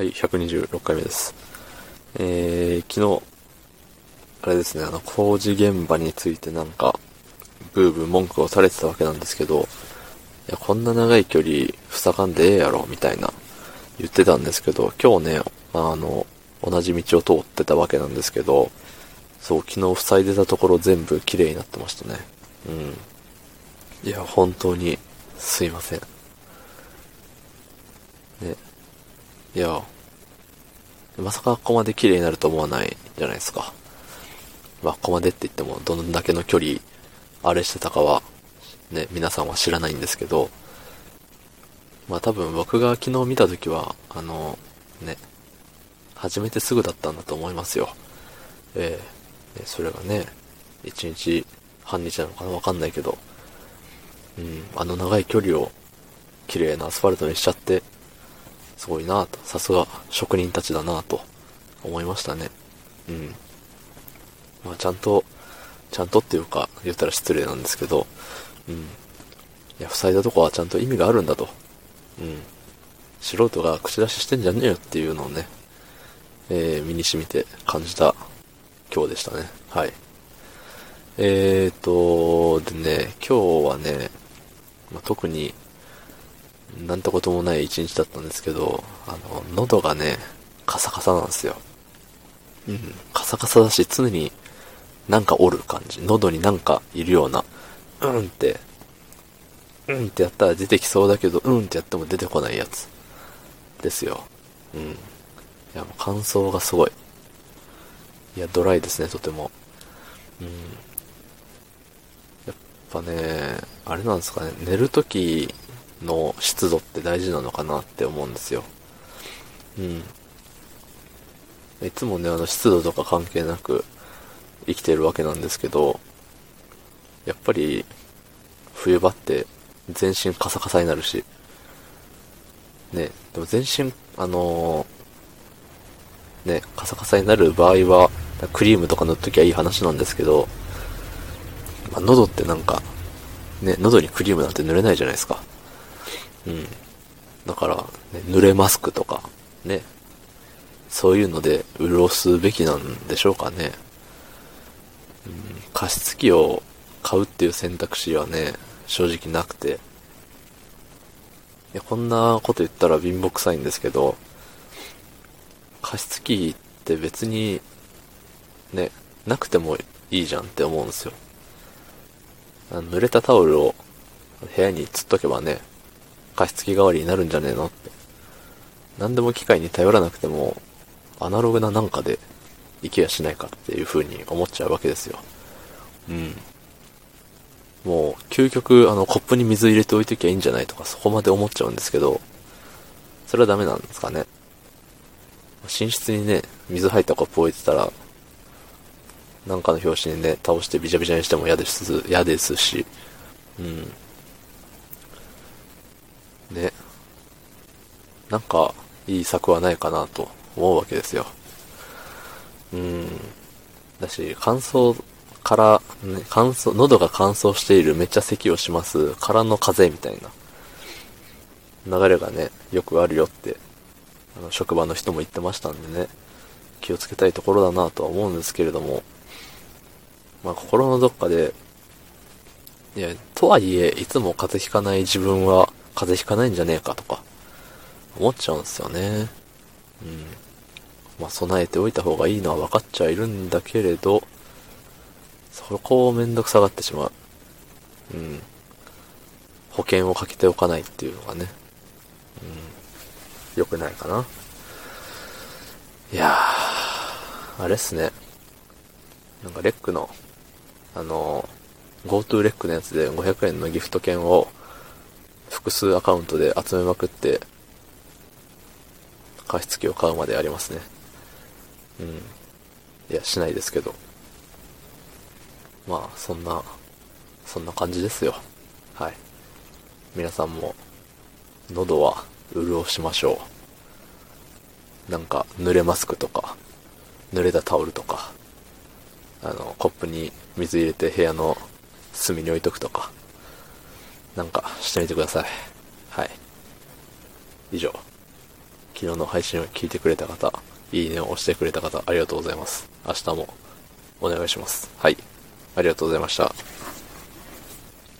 はい、126回目です。えー、昨日、あれですね、あの、工事現場についてなんか、ブーブー文句をされてたわけなんですけど、いや、こんな長い距離、塞がんでええやろ、みたいな、言ってたんですけど、今日ね、あの、同じ道を通ってたわけなんですけど、そう、昨日塞いでたところ全部綺麗になってましたね。うん。いや、本当に、すいません。ね。いや、まさかここまで綺麗になると思わないじゃないですか。まあ、ここまでって言っても、どんだけの距離、あれしてたかは、ね、皆さんは知らないんですけど、まあ多分僕が昨日見た時は、あの、ね、始めてすぐだったんだと思いますよ。ええそれがね、一日、半日なのかなわかんないけど、うん、あの長い距離を綺麗なアスファルトにしちゃって、すごいなぁと、さすが職人たちだなぁと思いましたね。うん。まあちゃんと、ちゃんとっていうか、言ったら失礼なんですけど、うん。いや、塞いだとこはちゃんと意味があるんだと。うん。素人が口出ししてんじゃねえよっていうのをね、えー、身に染みて感じた今日でしたね。はい。えーと、でね、今日はね、まあ、特になんてこともない一日だったんですけど、あの、喉がね、カサカサなんですよ。うん、カサカサだし、常になんかおる感じ。喉になんかいるような、うんって、うんってやったら出てきそうだけど、うんってやっても出てこないやつ。ですよ。うん。いや、もう乾燥がすごい。いや、ドライですね、とても。うん。やっぱね、あれなんですかね、寝るときの湿度って大事なのかなって思うんですよ。うん。いつもね、あの湿度とか関係なく生きてるわけなんですけど、やっぱり冬場って全身カサカサになるし、ね、でも全身、あのーね、カサカサになる場合は、クリームとか塗っときゃいい話なんですけど、まあ、喉ってなんか、ね、喉にクリームなんて塗れないじゃないですか。うん。だから、ね、濡れマスクとか、ね。そういうので潤すべきなんでしょうかね。うん、加湿器を買うっていう選択肢はね、正直なくて。いや、こんなこと言ったら貧乏臭いんですけど、加湿器って別に、ね、なくてもいいじゃんって思うんですよ。あの濡れたタオルを部屋につっとけばね、加湿器代わりになるんじゃねえのって。何でも機械に頼らなくても、アナログななんかでいけやしないかっていう風に思っちゃうわけですよ。うん。もう、究極、あの、コップに水入れておいときゃいいんじゃないとか、そこまで思っちゃうんですけど、それはダメなんですかね。寝室にね、水入ったコップ置いてたら、なんかの拍子にね、倒してビチャビチャにしても嫌です、嫌ですし、うん。ね。なんか、いい策はないかなと思うわけですよ。うん。だし、乾燥から、ね、乾燥、喉が乾燥している、めっちゃ咳をします、からの風邪みたいな流れがね、よくあるよって、あの、職場の人も言ってましたんでね、気をつけたいところだなとは思うんですけれども、まあ、心のどっかで、いや、とはいえ、いつも風邪ひかない自分は、風邪ひかないんじゃねえかとか、思っちゃうんですよね。うん。まあ、備えておいた方がいいのは分かっちゃいるんだけれど、そこをめんどくさがってしまう。うん。保険をかけておかないっていうのがね、うん。良くないかな。いやー、あれっすね。なんかレックの、あの、GoTo レックのやつで500円のギフト券を複数アカウントで集めまくって、加湿器を買うまでありますね。うん。いや、しないですけど。まあ、そんな、そんな感じですよ。はい。皆さんも、喉は潤しましょう。なんか、濡れマスクとか、濡れたタオルとか、あの、コップに水入れて部屋の隅に置いとくとか、なんかしてみてください。はい。以上、昨日の配信を聞いてくれた方、いいねを押してくれた方、ありがとうございます。明日もお願いします。はい。ありがとうございました。